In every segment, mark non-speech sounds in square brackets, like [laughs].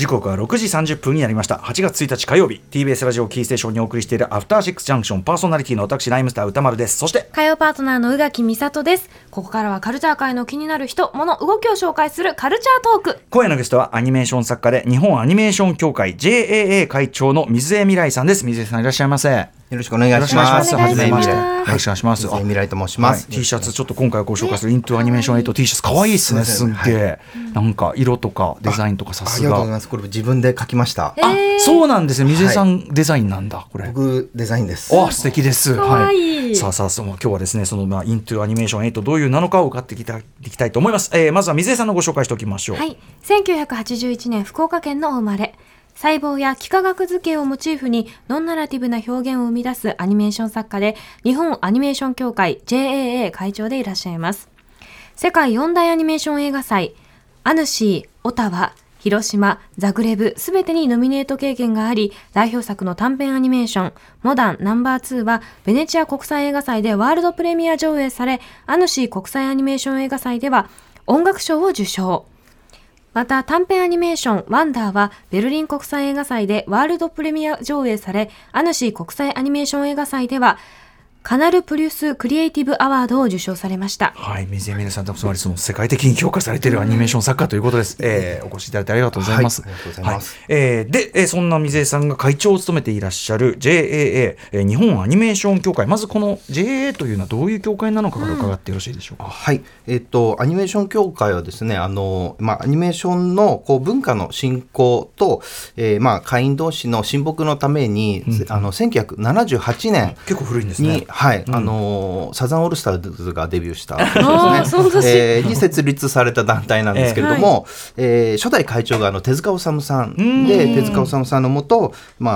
時刻は6時30分になりました。8月1日火曜日。TBS ラジオキーステーションにお送りしているアフターシックスジャンクション。パーソナリティの私ライムスター歌丸です。そして火曜パートナーの宇垣美里です。ここからはカルチャー界の気になる人物動きを紹介するカルチャートーク今夜のゲストはアニメーション作家で日本アニメーション協会 JAA 会長の水江未来さんです水江さんいらっしゃいませよろしくお願いします。はじめまして。よろしくお願いします。未来と申します。T シャツちょっと今回ご紹介するイントアニメーション8 T シャツ可愛いですね。すっげえ。なんか色とかデザインとかさすが。ありがとうございます。これ自分で描きました。あ、そうなんですね。水江さんデザインなんだこれ。僕デザインです。あ、素敵です。はい。さあさあその今日はですねそのまあイントアニメーション8どういうなのかを伺っていきたいと思います。えまずは水江さんのご紹介しておきましょう。はい。1981年福岡県の生まれ。細胞や幾何学図形をモチーフにノンナラティブな表現を生み出すアニメーション作家で、日本アニメーション協会 JAA 会長でいらっしゃいます。世界四大アニメーション映画祭、アヌシー、オタワ、広島、ザグレブ、すべてにノミネート経験があり、代表作の短編アニメーション、モダンナンバー2は、ベネチア国際映画祭でワールドプレミア上映され、アヌシー国際アニメーション映画祭では、音楽賞を受賞。また短編アニメーションワンダーはベルリン国際映画祭でワールドプレミア上映され、アヌシー国際アニメーション映画祭ではカナルプリュスクリエイティブアワードを受賞されました。はい、水山さんとつまりその世界的に評価されているアニメーション作家ということです。えー、お越しいただいてありがとうございます。はい、ありがとうございます。はい、えー、で、えー、そんな水江さんが会長を務めていらっしゃる JAA、えー、日本アニメーション協会、まずこの JAA というのはどういう協会なのかから伺ってよろしいでしょうか？うん、はい、えっ、ー、とアニメーション協会はですね、あのまあアニメーションのこう文化の振興と、えー、まあ会員同士の親睦のために、うん、あの1978年結構古いんですね。はい、うん、あのサザンオールスターズがデビューしたですね、えー、に設立された団体なんですけれども、はい、えー、初代会長があの手塚治虫さんで手塚治虫さんのもと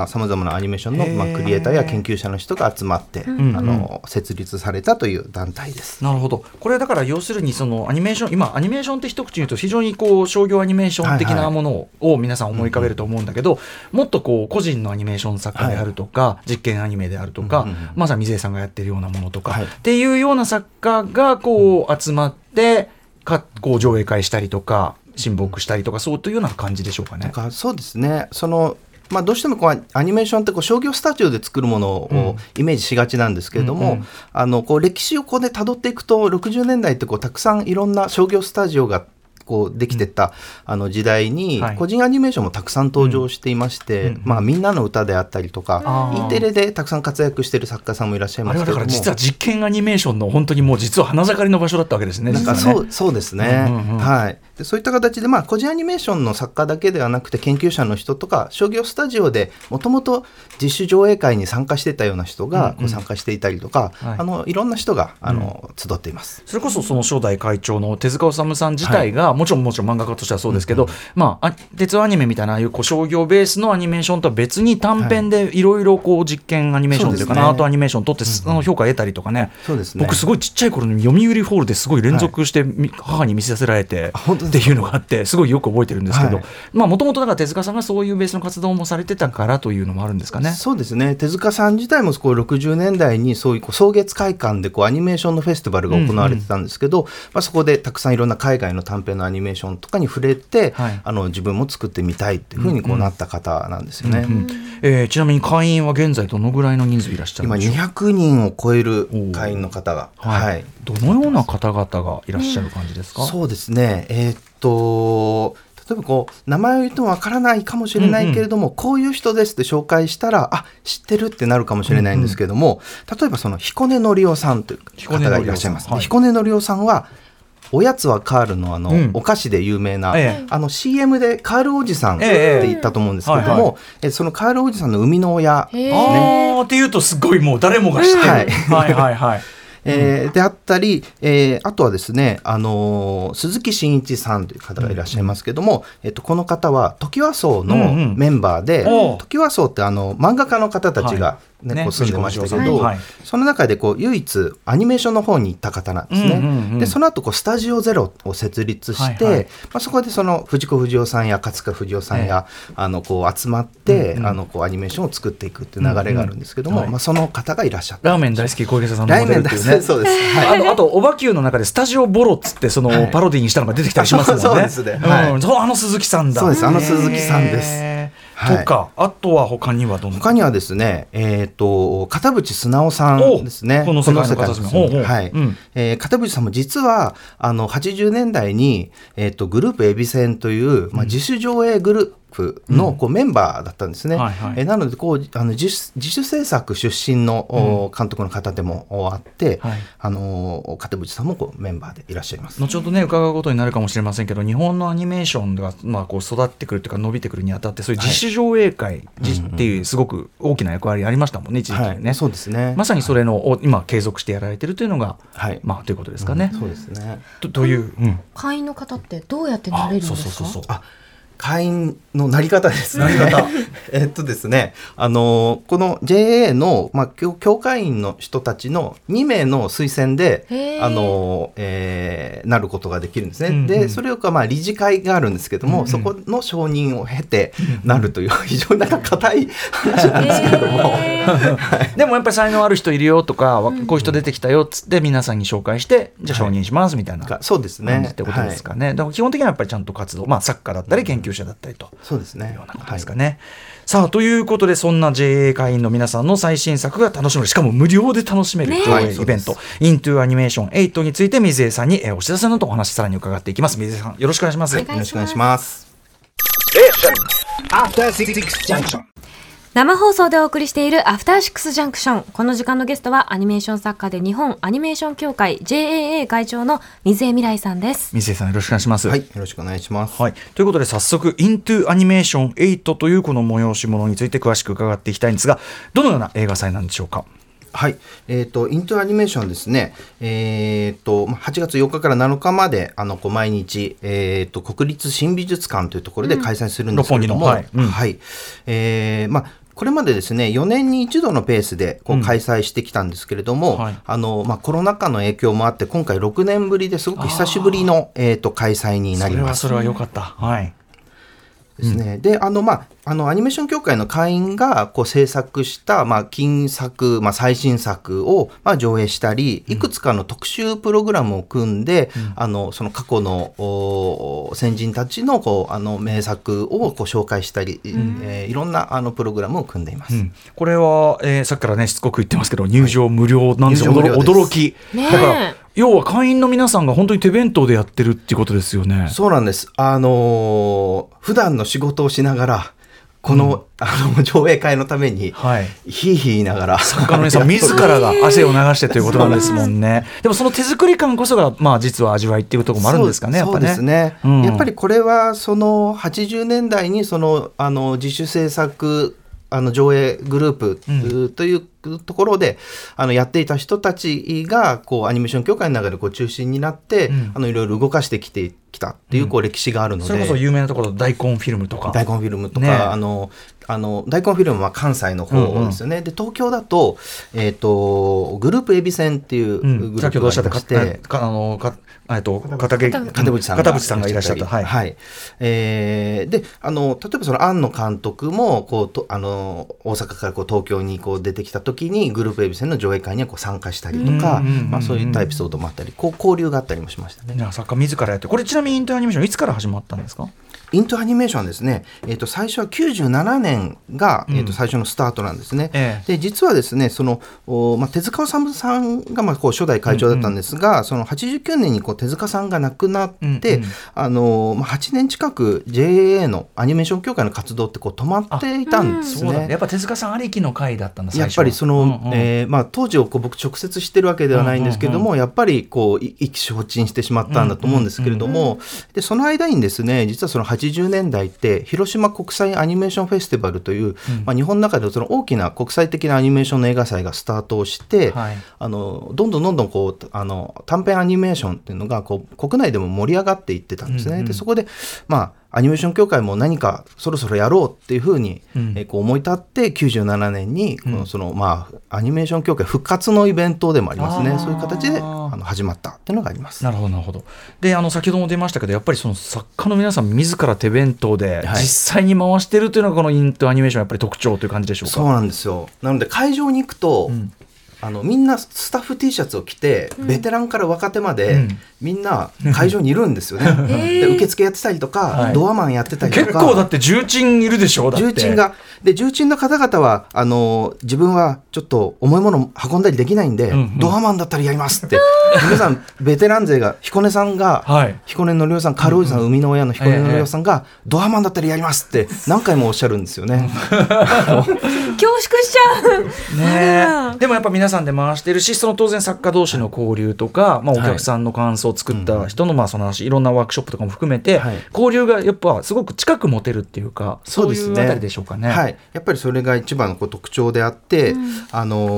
さまざ、まなアニメーションの、まあ、クリエイターや研究者の人が集まって、あの設立されたという団体です。なるほど。これだから要するにそのアニメーション今アニメーションって一口に言うと非常にこう商業アニメーション的なものを皆さん思い浮かべると思うんだけど、もっとこう個人のアニメーション作家であるとか、はい、実験アニメであるとか、まさに水江さんがやってるようなものとか、はい、っていうような作家がこう集まってかこう上映会したりとか親睦したりとかそうというような感じでしょうかね。かそうですね。そのまあ、どうしてもこうアニメーションってこう商業スタジオで作るものをイメージしがちなんですけれども、うんうん、あのこう歴史をこう、ね、辿っていくと60年代ってこうたくさんいろんな商業スタジオがこうできてた、あの時代に個人アニメーションもたくさん登場していまして、まあ、みんなの歌であったりとか E テレでたくさん活躍している作家さんもいらっしゃいますけども。実は実験アニメーションの本当にもう実は花盛りの場所だったわけですね。なんかそうそうですね、はい。でそういった形で、まあ、個人アニメーションの作家だけではなくて研究者の人とか商業スタジオでもともと自主上映会に参加してたような人がこう参加していたりとか、い、あのいろんな人があの、集っています。それこそその初代会長の手塚治虫さん自体が、はい、もちろんもちろん漫画家としてはそうですけど、うんうん、まあ、鉄アニメみたいなああいうこう商業ベースのアニメーションとは別に短編でい。ろいろこう実験アニメーションというかな、はい、アートアニメーションとって、その評価得たりとかね、そうですね。僕すごいちっちゃい頃に読売ホールですごい連続して、母に見せさせられてっていうのがあってすごいよく覚えてるんですけどもともとだから手塚さんがそういうベースの活動もされてたからというのもあるんですかね。そうですね。手塚さん自体もこう60年代にそういうこう草月会館でこうアニメーションのフェスティバルが行われてたん。ですけど、うんうん、まあ、そこでたくさんいろんな海外の短編のアニメーションとかに触れて、はい、あの自分も作ってみたいっていうふうにこうなった方なんですよね、えちなみに会員は現在どのぐらいの人数いらっしゃる今200人を超える会員の方が、はい、はい、どのような方々がいらっしゃる感じですか、うん、そうですね。えー、っと例えばこう名前を言ってもわからないかもしれないけれども、うんうん、こういう人ですって紹介したらあ知ってるってなるかもしれないんですけども、うんうん、例えばその彦根のりおさんという方がいらっしゃいます。彦根のりおさんはおやつはカールのあの、うん、お菓子で有名な、ええ、あの CM でカールおじさんって言ったと思うんですけれども、えはいはい、そのカールおじさんの生みの親ですね。っていうとすごいもう誰もが知ってる。はい、はいはいはい。[laughs] えー、であったり、えー、あとはですね、あのー、鈴木真一さんという方がいらっしゃいますけども、うん。えっと、この方はトキワ荘のメンバーで、うんう。ん、トキワ荘ってあの漫画家の方たちがね、ねこう住んでましたけど、はい。その中でこう唯一アニメーションの方に行った方なんですね。うんうんうんでその後こうスタジオゼロを設立して、はいはい。まあ、そこでその藤子不二雄さんや勝塚不二雄さんや、あのこう集まって、うんうん。あのこうアニメーションを作っていくっていう流れがあるんですけども、うんうん。はいまあ、その方がいらっしゃった。ラーメン大好き小池さんのラーモデメン大好ルっていうね。きそうです。はい。あのあと、オバキューの中でスタジオボロっつって、その、はい。パロディにしたのが出てきたりしますもんね。そうですね。はい。うん。あの鈴木さんだ。そうです。あの鈴木さんですとか、あとは他にはどんな？他にはですね、えっ、と、片渕素直さんですね。おこの世界の片隅。この世界のほうほう。はい、うん。えー片渕さんも実は、あの、80年代に、えっ、と、グループエビセンという、まあ、自主上映グループの、こうメンバーだったんですね。はいはいえーなので、こう、あの自主、自主制作出身の、お監督の方でもおあって、はいあの、片渕さんもこうメンバーでいらっしゃいます。後ほどね伺うことになるかもしれませんけど日本のアニメーションが、まあ、こう育ってくるというか伸びてくるにあたってそういう自主上映会じっていうすごく大きな役割ありましたもんね一時期はい、ね、そうですね。まさにそれの、お今継続してやられてるというのが、はい。まあということですかね。そうですね。とという、うん会員の方ってどうやってなれるんですか？そうそうそうそうあ会員のなり方ですね。なり方。[laughs] えっとですね、あのこの JA の、まあ、協協会員の人たちの2名の推薦であのえーなることができるんですね。うんうん。で、それをか、まあ、理事会があるんですけども、うんうん。そこの承認を経てなるという、非常になんか硬い話なんですけれども、でもやっぱり才能ある人いるよとか、わこういう人出てきたよっつって皆さんに紹介してじゃあ承認しますみたいながそうですね。感じってことですかね。だから基本的にはやっぱりちゃんと活動、まあ作家だったり研究者だったりと。そうですね。ようなことですかね。さあということでそんな JA 会員の皆さんの最新作が楽しめるしかも無料で楽しめるね上はい映イベント「Into Animation 8」について水江さんにえーお知らせのとお話さらに伺っていきます水江さんよろしくお願いします。よろしくお願いします。After Six Junction. 生放送でお送りしているアフターシックスジャンクション。この時間のゲストはアニメーション作家で日本アニメーション協会 JAA 会長の水江未来さんです。水江さんよろしくお願いします。はい、よろしくお願いします。はい、ということで早速「Into Animation 8」というこの催し物について詳しく伺っていきたいんですがどのような映画祭なんでしょうか？はい、えっ、と、イントアニメーションですね、えっ、と、まあ8月4日から7日まで、あの、こう毎日、えっ、と、国立新美術館というところで開催するんですけれども、六本木のはいうんはい、えーまあ、これまでですね、4年に一度のペースでこう開催してきたんですけれども、はいあの、まあ、コロナ禍の影響もあって、今回6年ぶりですごく久しぶりの、えっ、と、開催になります。それはそれは良かった。はい。ですね。で、あの、まあ、あの、アニメーション協会の会員が、こう、制作した、まあ、金作、まあ、最新作を、まあ、上映したり、いくつかの特集プログラムを組んで、あの、その過去の、お先人たちの、こう、あの、名作を、こう、紹介したり、えーいろんな、あの、プログラムを組んでいます。うん。これは、えーさっきからねしつこく言ってますけど入場無料なんですよ、入場無料です。驚き、ねえ。だから要は会員の皆さんが本当に手弁当でやってるっていうことですよね。そうなんです。あのー普段の仕事をしながら、この、あの、上映会のために、はいひいひい言いながら、作家の皆さん [laughs] 自らが汗を流してということなんですもんね。でもその手作り感こそがまあ実は味わいっていうところもあるんですかね。やっぱね。ね、うんやっぱりこれはその80年代にそのあの自主制作あの上映グループうん。というところで、あのやっていた人たちがこうアニメーション協会の中でこう中心になって、うん。あのいろいろ動かしてきてきたっていうこう歴史があるので、それこそ有名なところ大根フィルムとか。大根フィルムとか、ね。あのあの大根フィルムは関西の方ですよね、で東京だと,、えー、とグループエビセンっていううん。グルー先ほどおっしゃったプがありまして、かかあのかえっと片毛片片渕さんが片渕さんがいらっしゃった。はい。はいえーであの例えばその庵野監督もこうとあの大阪からこう東京にこう出てきた時にグループエビセンの上映会にはこう参加したりとか、うんうんうんうんまあ、そういったエピソードもあったりこう交流があったりもしましたね。じゃあ作家自らやってこれちなみにインターアニメーションいつから始まったんですか？イントアニメーションですね、えー、と最初は97年が、えー、と最初のスタートなんですね。ええ。で実はですねその、おまあ、手塚治虫さんが、まあ、こう初代会長だったんですが、その89年にこう手塚さんが亡くなって、うんうん。あのまあ、8年近く JAA のアニメーション協会の活動ってこう止まっていたんですそうだ。ね。やっぱ手塚さんありきの回だったんだ最やっぱりその、うんうん。えーまあ、当時をこう僕直接知ってるわけではないんですけれども、やっぱりこうい意気消沈してしまったんだと思うんですけれども、でその間にですね実はその80年代って広島国際アニメーションフェスティバルという、まあ、日本の中でその大きな国際的なアニメーションの映画祭がスタートをして、はい。あのどんどんどんどんこうあの短編アニメーションっていうのがこう国内でも盛り上がっていってたんですね。うんうん。でそこで、まあアニメーション協会も何かそろそろやろうっていうふうに、うん。えーこう思い立って97年にこうん。のその、まあ、アニメーション協会復活のイベントでもありますね。そういう形であの始まったっていうのがあります。なるほどなるほど。であの先ほども出ましたけどやっぱりその作家の皆さん自ら手弁当ではい。実際に回してるというのがこのイントアニメーションやっぱり特徴という感じでしょうか？そうなんですよ。なので会場に行くと、うんあのみんなスタッフ T シャツを着て、ベテランから若手まで、うん。みんな会場にいるんですよね。ー。で受付やってたりとか、はい。ドアマンやってたりとか。結構だって重鎮いるでしょだって。重鎮がで重鎮の方々はあの自分はちょっと重いもの運んだりできないんで、うんうん。ドアマンだったらやりますって。[laughs] 皆さんベテラン勢が彦根さんが、はい。彦根のりおさん軽おじさん、生みの親の彦根のりおさんが、ドアマンだったらやりますって何回もおっしゃるんですよね。[laughs] 恐縮しちゃう。ね [laughs] でもやっぱ皆さんで回してるしその当然作家同士の交流とか、まあ、お客さんの感想を作った人のまあその話いろんなワークショップとかも含めて、はい。交流がやっぱすごく近く持てるっていうかそうですね。いうあたりでしょうかね。はい、やっぱりそれが一番のこう特徴であって、あのー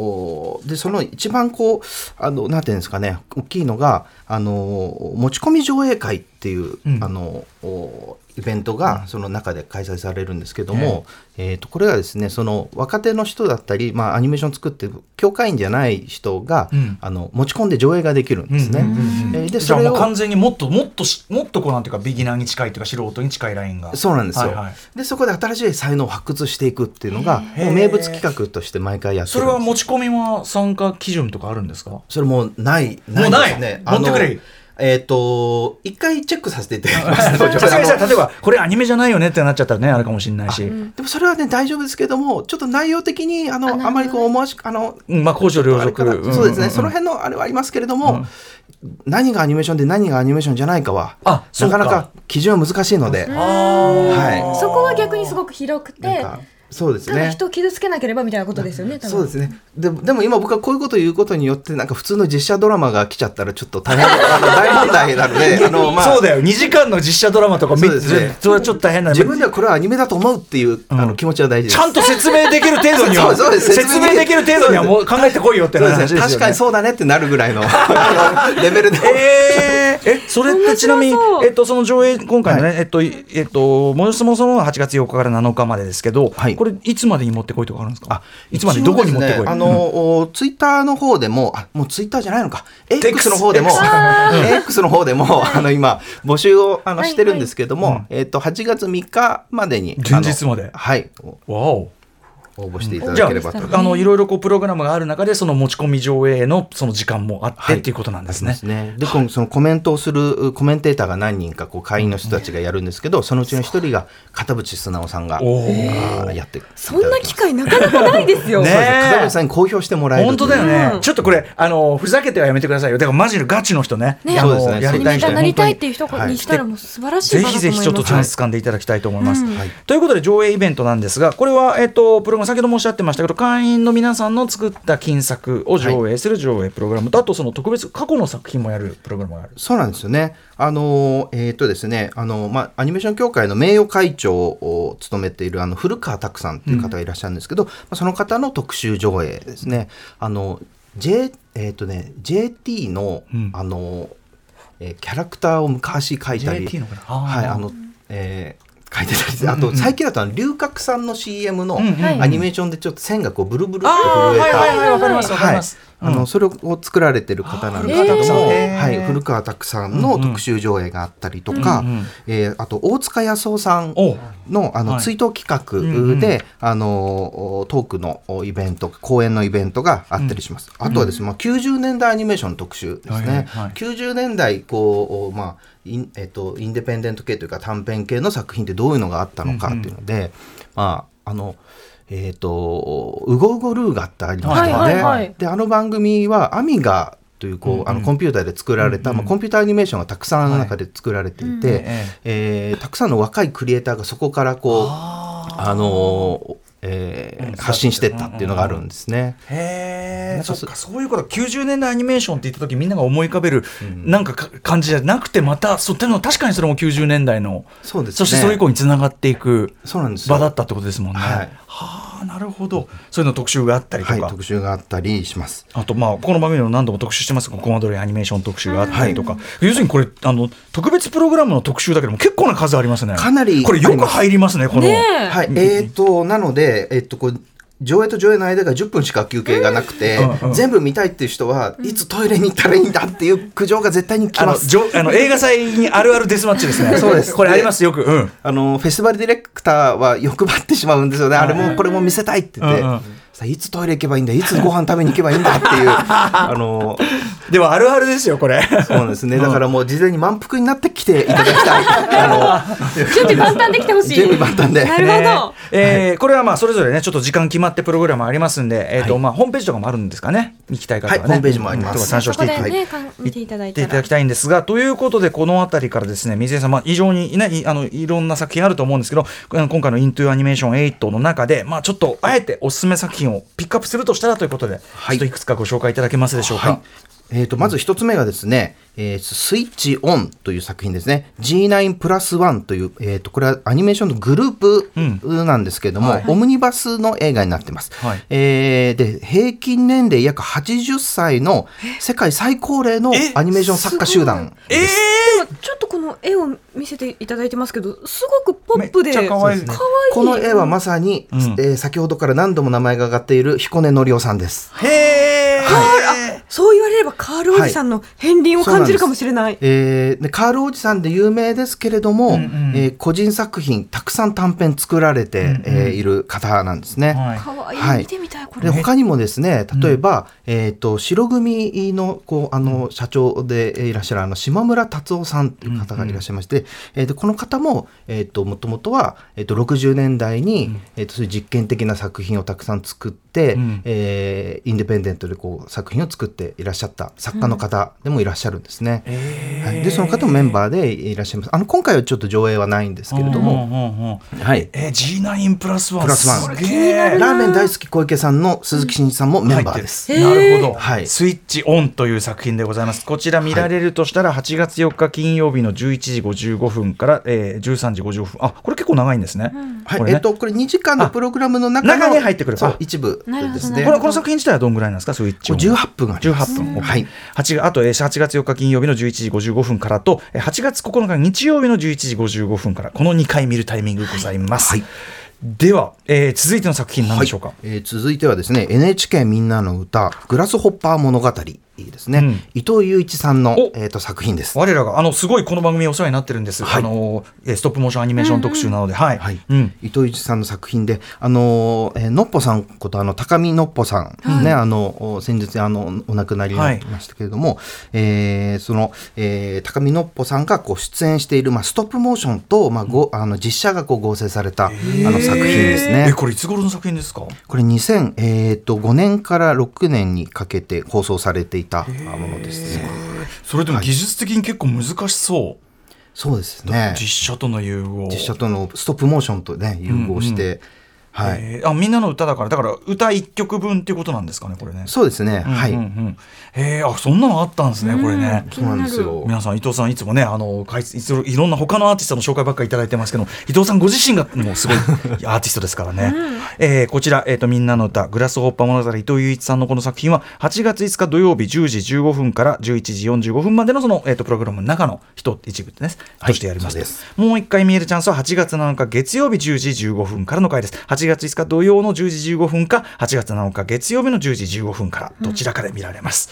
おでその一番こうあのなんていうんですかね大きいのが、あのー持ち込み上映会っていう、うん。あのおイベントがその中で開催されるんですけども、えー、とこれはですねその若手の人だったり、まあ、アニメーション作ってる協会員じゃない人が、うん。あの持ち込んで上映ができるんですね。でじゃあそれをもう完全にもっともっとしもっとこうなんていうかビギナーに近いというか素人に近いラインが。そうなんですよ、はいはい。でそこで新しい才能を発掘していくっていうのがう名物企画として毎回やってそれは持ち込みは参加基準とかあるんですか？それもうない、もうない。ですね。持ってくれえっ、と、一回チェックさせていただきます。[laughs] 例えばこれアニメじゃないよねってなっちゃったらねあるかもしれないし、でもそれはね、大丈夫ですけども、ちょっと内容的に、あの、あまりこう思わし、あの、うんまあ公序良俗そうですね、んんん。その辺のあれはありますけれども、何がアニメーションで何がアニメーションじゃないかは、なかなか基準は難しいので、はい。そこは逆にすごく広くて、なんか、そうですね。ただ人を傷つけなければみたいなことですよね。多分。そうですね。ででも今僕はこういうことを言うことによってなんか普通の実写ドラマが来ちゃったらちょっと大変あの [laughs] 大問題なのであの、まあ、そうだよ。2時間の実写ドラマとか見てね。それはちょっと大変な自分ではこれはアニメだと思うっていう、あの気持ちは大事です。ちゃんと説明できる程度には [laughs] 説明できる程度にはもう考えてこいよって話ですよね。ですね確かにそうだねってなるぐらいの [laughs] レベルで。えー、えそれってちなみにえっとその上映今回のね、えっといえっともそもそも8月8日から7日までですけど、はいこれいつまでに持ってこいとかあるんですか？あいつまでどこに持ってこい、ねあの、おツイッターの方でも、あ、もうツイッターじゃないのか。X の方でも、X [laughs] の方でも、あの、今、募集を、あの、はいしてるんですけども、うん。えっと、8月3日までに。前日まで。はい。わお応募していたじゃだければと。ああのいろいろこうプログラムがある中でその持ち込み上映のその時間もあって、はい。っていうことなんですね。です。ね。で、このそのコメントをするコメンテーターが何人かこう会員の人たちがやるんですけど、そのうちの一人が片渕素直さんがやっていただきそんな機会なかなかないですよ。ね片渕さんに公表してもらえる本当だよね、うんちょっとこれあのふざけてはやめてくださいよ。だからマジのガチの人ね。ね。そうですね。やりたい人なりたいっ本ていう人はいに。したらもう素晴らしい当に場だと思います。ぜひぜひちょっとチャンス掴んでいただきたいと思います。うんはい。ということで上映イベントなんですがこれは、えっとプログラム先ほどもおっしゃってましたけど会員の皆さんの作った金作を上映する上映プログラムと、あとその特別過去の作品もやるプログラムがある。そうなんですよね。あのえっ、とですね、あのまあアニメーション協会の名誉会長を務めているあの古川拓さんっていう方がいらっしゃるんですけど、まあその方の特集上映ですね。あの J えっ、とね JT の、うんあの、えーキャラクターを昔描いたり、はいあの、えー書いてたりあと最近だと龍角散の CM のアニメーションでちょっと線がこうブルブルって震えた、はいあのそれを作られてる方なんですけども、あー古川拓さん。へー。はい、古川拓さんの特集上映があったりとか、えーあと大塚康夫さんおのあの、はい。追悼企画で、あのトークのイベント公演のイベントがあったりします。あとはですね、まあ、90年代アニメーションの特集ですね。はいはいはい。90年代こうまあインえっとインデペンデント系というか短編系の作品ってどういうのがあったのかっていうので、まああのえっ、と「うごうごルーガ」ってありましたよね。はいはいはい。であの番組はアミガというこう、うんうん。あのコンピューターで作られた、うんうん。まあ、コンピューターアニメーションがたくさんあの中で作られていて、ええ。えーたくさんの若いクリエイターがそこからこうああのーえーうん発信してったっていうのがあるんですね。ーへえなんかそそっかそういうこと。90年代アニメーションって言った時みんなが思い浮かべる、なんかか感じじゃなくてまたそでも確かにそれも90年代のそうですね。そしてそれ以降につながっていくそうなんですよ。場だったってことですもんね。はい。はああなるほど。そういうの特集があったりとか、はい、特集があったりします。あとまあこの番組でも何度も特集してます。がコマ撮りアニメーション特集があったりとか、要するにこれあの特別プログラムの特集だけでも結構な数ありますね。かなりこれよく入りますねこの、ねえ。はい、えっ、と、なので、えっ、と、こう。上映と上映の間が10分しか休憩がなくて、うんうん全部見たいっていう人はいつトイレに行ったらいいんだっていう苦情が絶対に来ます。あの [laughs] 映画祭にあるあるデスマッチですね。そうです。これ [laughs] ありますよく。うん。あのフェスティバルディレクターは欲張ってしまうんですよね。あれもこれも見せたいって言って、うんうんさあいつトイレ行けばいいんだ、いつご飯食べに行けばいいんだっていう [laughs] あのでもあるあるですよこれ。そうなんですね。だからもう事前に満腹になってきていただきたい。[laughs] あ準備万端できてほしい。準備万端で。なるほど。ねえーこれはまあそれぞれねちょっと時間決まってプログラムありますんで、えーとはい。まあ、ホームページとかもあるんですかね。行きたい方はね、はいホームページもあります。とか参照そしていただいて。見てい。ただいていただき。たいんですがということでこの辺りからですね水江さん、まあ、非常に、あのいろんな作品あると思うんですけど今回の「イントゥアニメーション8」の中で、まあ、ちょっとあえておすすめ作品をピックアップするとしたらということで、はいちょっといくつかご紹介いただけますでしょうか。はいえー、とまず一つ目がですね、えースイッチオンという作品ですね。G9 プラスワンという、えー、とこれはアニメーションのグループなんですけれども、はい。オムニバスの映画になってます。はい。えーで平均年齢約80歳の世界最高齢のえ？アニメーション作家集団えーです。でもちょっとこの絵を見せていただいてますけど、すごくポップで。めっちゃ可愛い。ですね。可愛いこの絵はまさに、うん。えー先ほどから何度も名前が挙がっている彦根則夫さんです。へーそう言われればカールおじさんの片鱗を感じるかもしれない。えーでカールおじさんで有名ですけれども、うんうんえー個人作品たくさん短編作られて、うんうん。えーいる方なんですね。はい。可愛いはい。見てみたいこれ。で他にもですね例えば、えー、と白組のこうあの社長でいらっしゃるあの島村達夫さんという方がいらっしゃいまして、えーでこの方も、えー、ともともとは、えー、と60年代に、えー、とそういう実験的な作品をたくさん作って、うん。えーインディペンデントでこう作品を作っていらっしゃった作家の方でもいらっしゃるんですね。はい、でその方もメンバーでいらっしゃいます。あの今回はちょっと上映はないんですけれども、うんうんうんうんはい、えー、G9 プラスワン。プラスラーメン大好き小池さんの鈴木真一さんもメンバーです。なるほど、はい。スイッチオンという作品でございます。こちら見られるとしたら8月4日金曜日の11時55分から、えー、13時55分。あ、これ結構長いんですね。はい、これね。えっとこれ2時間のプログラムの中に入ってくる。一部ですね。これこの作品自体はどんぐらいなんですか、スイッチオン。18分あります。18分、はい。8月あとえー8月4日金曜日の11時55分からとえー8月9日日曜日の11時55分からこの2回見るタイミングございます、はいでは、えー続いての作品何でしょうか、はいえー続いてはですね NHK みんなの歌グラスホッパー物語ですね、うん。伊藤雄一さんのお、えー、と作品です。我らがあのすごいこの番組お世話になってるんです、はい。あのえーストップモーションアニメーション特集なので、はい、はい。うん、伊藤一さんの作品で、あのーえーのっぽさんことあの高見のっぽさん、ねあのお先日あのお亡くなりになりましたけれども、えーその、えー高見のっぽさんがこう出演しているまあストップモーションとまあごあの実写がこう合成されたあの作品ですね。え。これいつ頃の作品ですか？これ2005年から6年にかけて放送されていたものですね。それでも技術的に結構難しそう、そうですね。実写との融合実写とのストップモーションとね融合して、はい、えーあみんなの歌だからだから歌一曲分っていうことなんですかねこれね。そうですね。はい、うんうん。うんえーあそんなのあったんですねこれね、そうなんですよ。皆さん伊藤さんいつもねあのかいついついろんな他のアーティストの紹介ばっかりいただいてますけど伊藤さんご自身がもうすごいアーティストですからね、えーこちら、えーと「みんなの歌グラスホッパー物語」伊藤雄一さんのこの作品は8月5日土曜日10時15分から11時45分までのその、えー、とプログラムの中の一一部です、としてやります。もう一回見えるチャンスは8月7日月曜日10時15分からの回です8月5日土曜の10時15分か8月7日月曜日の10時15分からどちらかで見られます、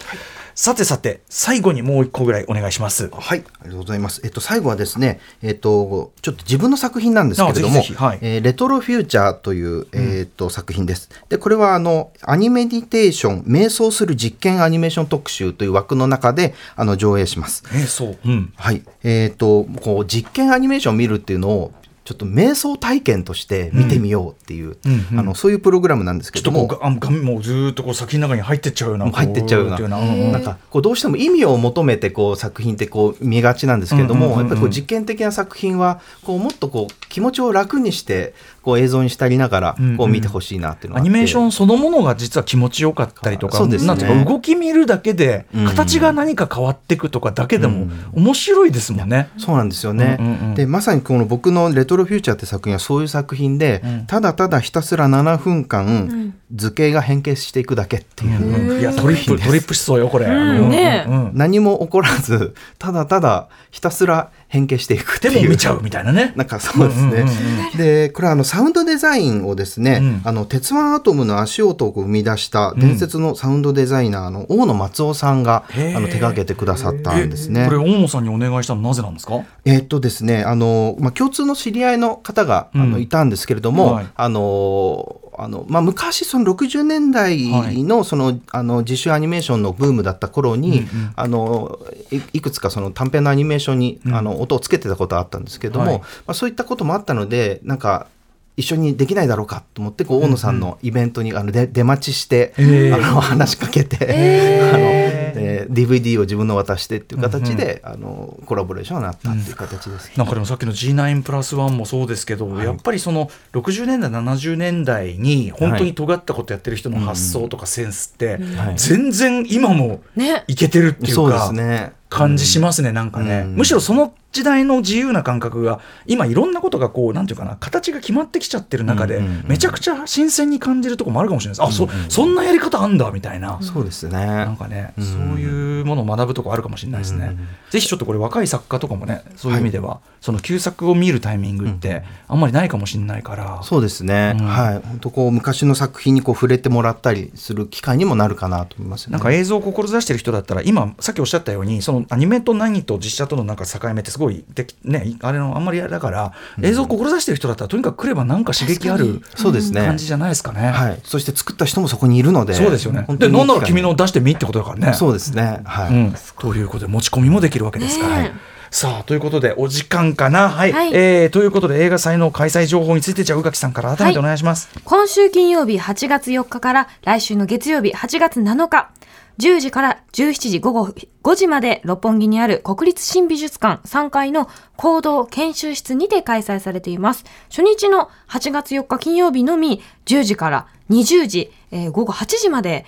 さてさて最後にもう一個ぐらいお願いしますはい、ありがとうございます。えっと、最後はですね、えっと、ちょっと自分の作品なんですけれども、あぜはいえーレトロフューチャーという、えっと、作品です。で、これは、あの、アニメディテーション、瞑想する実験アニメーション特集という枠の中で、あの、上映します。えーそう、うん、はい。えっ、と、こう、実験アニメーションを見るっていうのを、ちょっと瞑想体験として見てみようっていう、うん。うんあの、そういうプログラムなんですけども、ちょっとこうもうずーっとこう先の中に入ってっちゃうようなもう入ってっちゃうような。な。ん。かこうどうしても意味を求めてこう作品ってこう見がちなんですけれども、うんうんうんうん。やっぱりこう実験的な作品はこうもっとこう気持ちを楽にしてここう映像にしたりながらうんうん。こう見てほしいなっていうのがあって。アニメーションそのものが実は気持ちよかったりとか、そうですね。なんていうか動き見るだけでうん。形が何か変わっていくとかだけでもうん。面白いですもんね。そうなんですよね、うんうんうんでまさにこの僕の「レトロフューチャー」って作品はそういう作品で、うんただただひたすら7分間、ん。図形が変形していくだけっていう、うんいやトリップトリップしそうよこれ。うんうん。何も起こらずただただひたすら変形していくっていうでも見ちゃうみたいなね。なんかそうですね。うんうんうんでこれはあのサウンドデザインをですね、うんあの鉄腕アトムの足音を生み出した伝説のサウンドデザイナーの大野松尾さんが、へーあの手掛けてくださったんですねこれ。大野さんにお願いしたのなぜなんですか？えーっとですね、あのまあ共通の知り合いの方が、あうんのいたんですけれども、はいあのあのまあ昔その60年代のその、あの自主アニメーションのブームだった頃に、うんうん。あのいいくつかその短編のアニメーションに、うん。あの音をつけてたことはあったんですけども、はい。まあそういったこともあったのでなんか一緒にできないだろうかと思ってこう大野さんのイベントにあので出待ちして、へー。あの話しかけて、へー。あので DVD を自分の渡してっていう形で、あのコラボレーションになったっていう形です。なんかでもさっきの G9 プラスワンもそうですけど、やっぱりその60年代70年代に本当に尖ったことやってる人の発想とかセンスって、はい。全然今もね。いけてるっていうそうでかすね。感じしますね、なんかね、うんむしろその時代の自由な感覚が今いろんなことがこうなんていうかな形が決まってきちゃってる中で、うんうんうんめちゃくちゃ新鮮に感じるところもあるかもしれないです、あそそんなやり方あんだみたいな、そうですね。なんかね、うんそういうものを学ぶとこあるかもしれないですね。うんぜひちょっとこれ若い作家とかもね、そういう意味では、その旧作を見るタイミングってあんまりないかもしれないから。そうですね。うんはい。本当こう昔の作品にこう触れてもらったりする機会にもなるかなと思いますね。なんか映像を志してる人だったら今さっきおっしゃったようにそのアニメと何と実写とのなんか境目ってすごいできねあれのあんまりあれだから、映像を志してる人だったらとにかく来ればなんか刺激あるそうですね。感じじゃないですかね。はい。そして作った人もそこにいるので。そうですよね。でなんなら君の出してみってことだからね。そうですね。はい。うん、ということで持ち込みもできるわけですから。ねさあということでお時間かなはい、はいえーということで映画祭の開催情報についてじゃあ宇垣さんから改めてお願いします、今週金曜日8月4日から来週の月曜日8月7日、10時から17時午後5時まで六本木にある国立新美術館3階の行動研修室にて開催されています。初日の8月4日金曜日のみ10時から20時、えー午後8時まで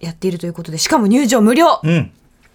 やっているということで、しかも入場無料。うん。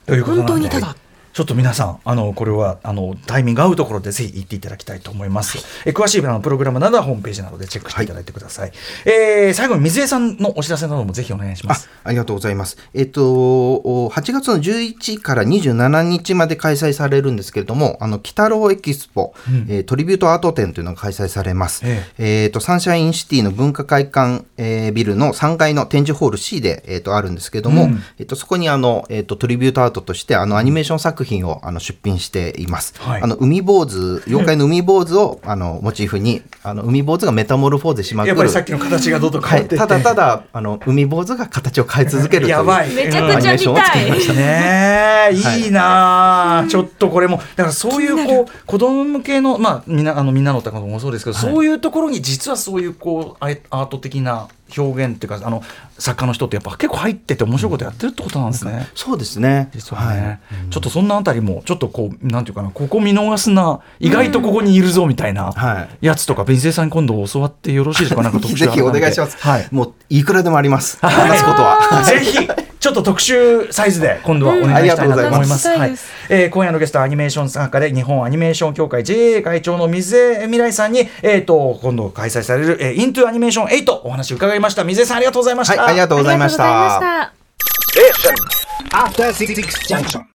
ということ本当にただちょっと皆さん、あの、これは、あの、タイミング合うところでぜひ行っていただきたいと思います。え詳しいあのプログラムなどはホームページなどでチェックしていただいてください。えー最後に水江さんのお知らせなどもぜひお願いしまあす。ありがとうございます。えっと、お8月の11から27日まで開催されるんですけれども、あの、鬼太郎エキスポ、うんえートリビュートアート展というのが開催されます。ええっと、サンシャインシティの文化会館、えービルの3階の展示ホール C で、えっと、あるんですけれども、うんえっと、そこにあの、えっと、トリビュートアートとして、あの、アニメーション作品をあの出品しています。はいあの、海坊主、妖怪の海坊主を、[laughs] あの、モチーフに、あの、海坊主がメタモルフォーゼしまくる。やっぱりさっきの形がどんどんはい、変わってって、ただただあの海坊主が形を変え続けるというやばい。めちゃくちゃ見たい。ねいいいなあ、ちょっとこれもだからそういうこう子供向けのまあみんなあのみんなのってこともそうですけど、はいそういうところに実はそういうこうアート的な表現っていうかあの作家の人ってやっぱ結構入ってて面白いことやってるってことなんですね。そうですね。実はね、はい。ちょっとそんなあたりもちょっとこうなんていうかなここ見逃すな意外とここにいるぞみたいなはい。やつとか弁声さんに今度教わってよろしいですか？なんか特集ぜひお願いします、はい。もういくらでもあります。話すことは。ぜひちょっと特集サイズで今度はお願いしたいなと思います。はいえー今夜のゲストはアニメーション作家で日本アニメーション協会 JA 会長の水江未来さんに、えー、と今度開催される、えー、イントゥアニメーション8お話伺いました。水江さんありがとうございました。はいありがとうございましありがとうございまたした。After Six Junction.